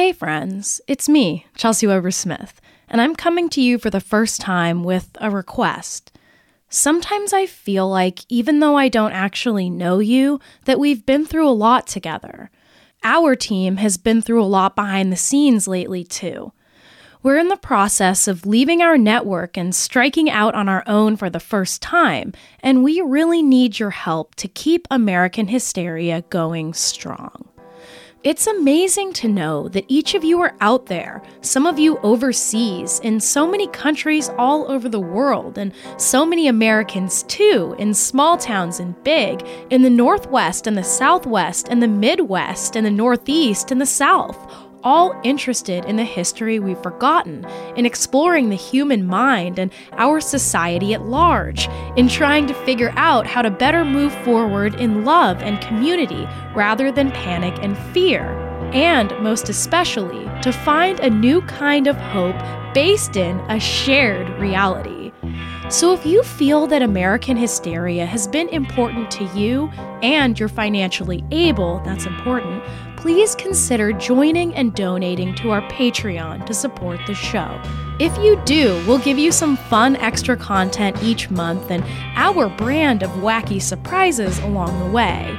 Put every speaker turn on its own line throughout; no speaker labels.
Hey, friends, it's me, Chelsea Weber Smith, and I'm coming to you for the first time with a request. Sometimes I feel like, even though I don't actually know you, that we've been through a lot together. Our team has been through a lot behind the scenes lately, too. We're in the process of leaving our network and striking out on our own for the first time, and we really need your help to keep American hysteria going strong. It's amazing to know that each of you are out there, some of you overseas, in so many countries all over the world, and so many Americans too, in small towns and big, in the Northwest and the Southwest and the Midwest and the Northeast and the South all interested in the history we've forgotten, in exploring the human mind and our society at large, in trying to figure out how to better move forward in love and community rather than panic and fear, and most especially, to find a new kind of hope based in a shared reality. So, if you feel that American hysteria has been important to you and you're financially able, that's important, please consider joining and donating to our Patreon to support the show. If you do, we'll give you some fun extra content each month and our brand of wacky surprises along the way.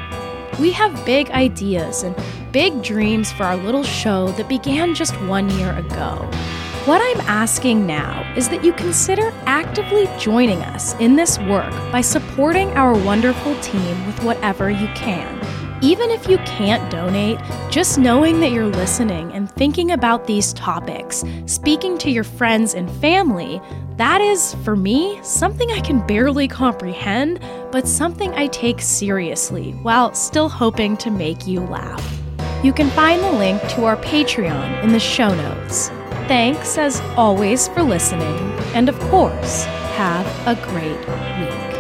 We have big ideas and big dreams for our little show that began just one year ago. What I'm asking now is that you consider actively joining us in this work by supporting our wonderful team with whatever you can. Even if you can't donate, just knowing that you're listening and thinking about these topics, speaking to your friends and family, that is, for me, something I can barely comprehend, but something I take seriously while still hoping to make you laugh. You can find the link to our Patreon in the show notes. Thanks, as always, for listening, and of course, have a great week.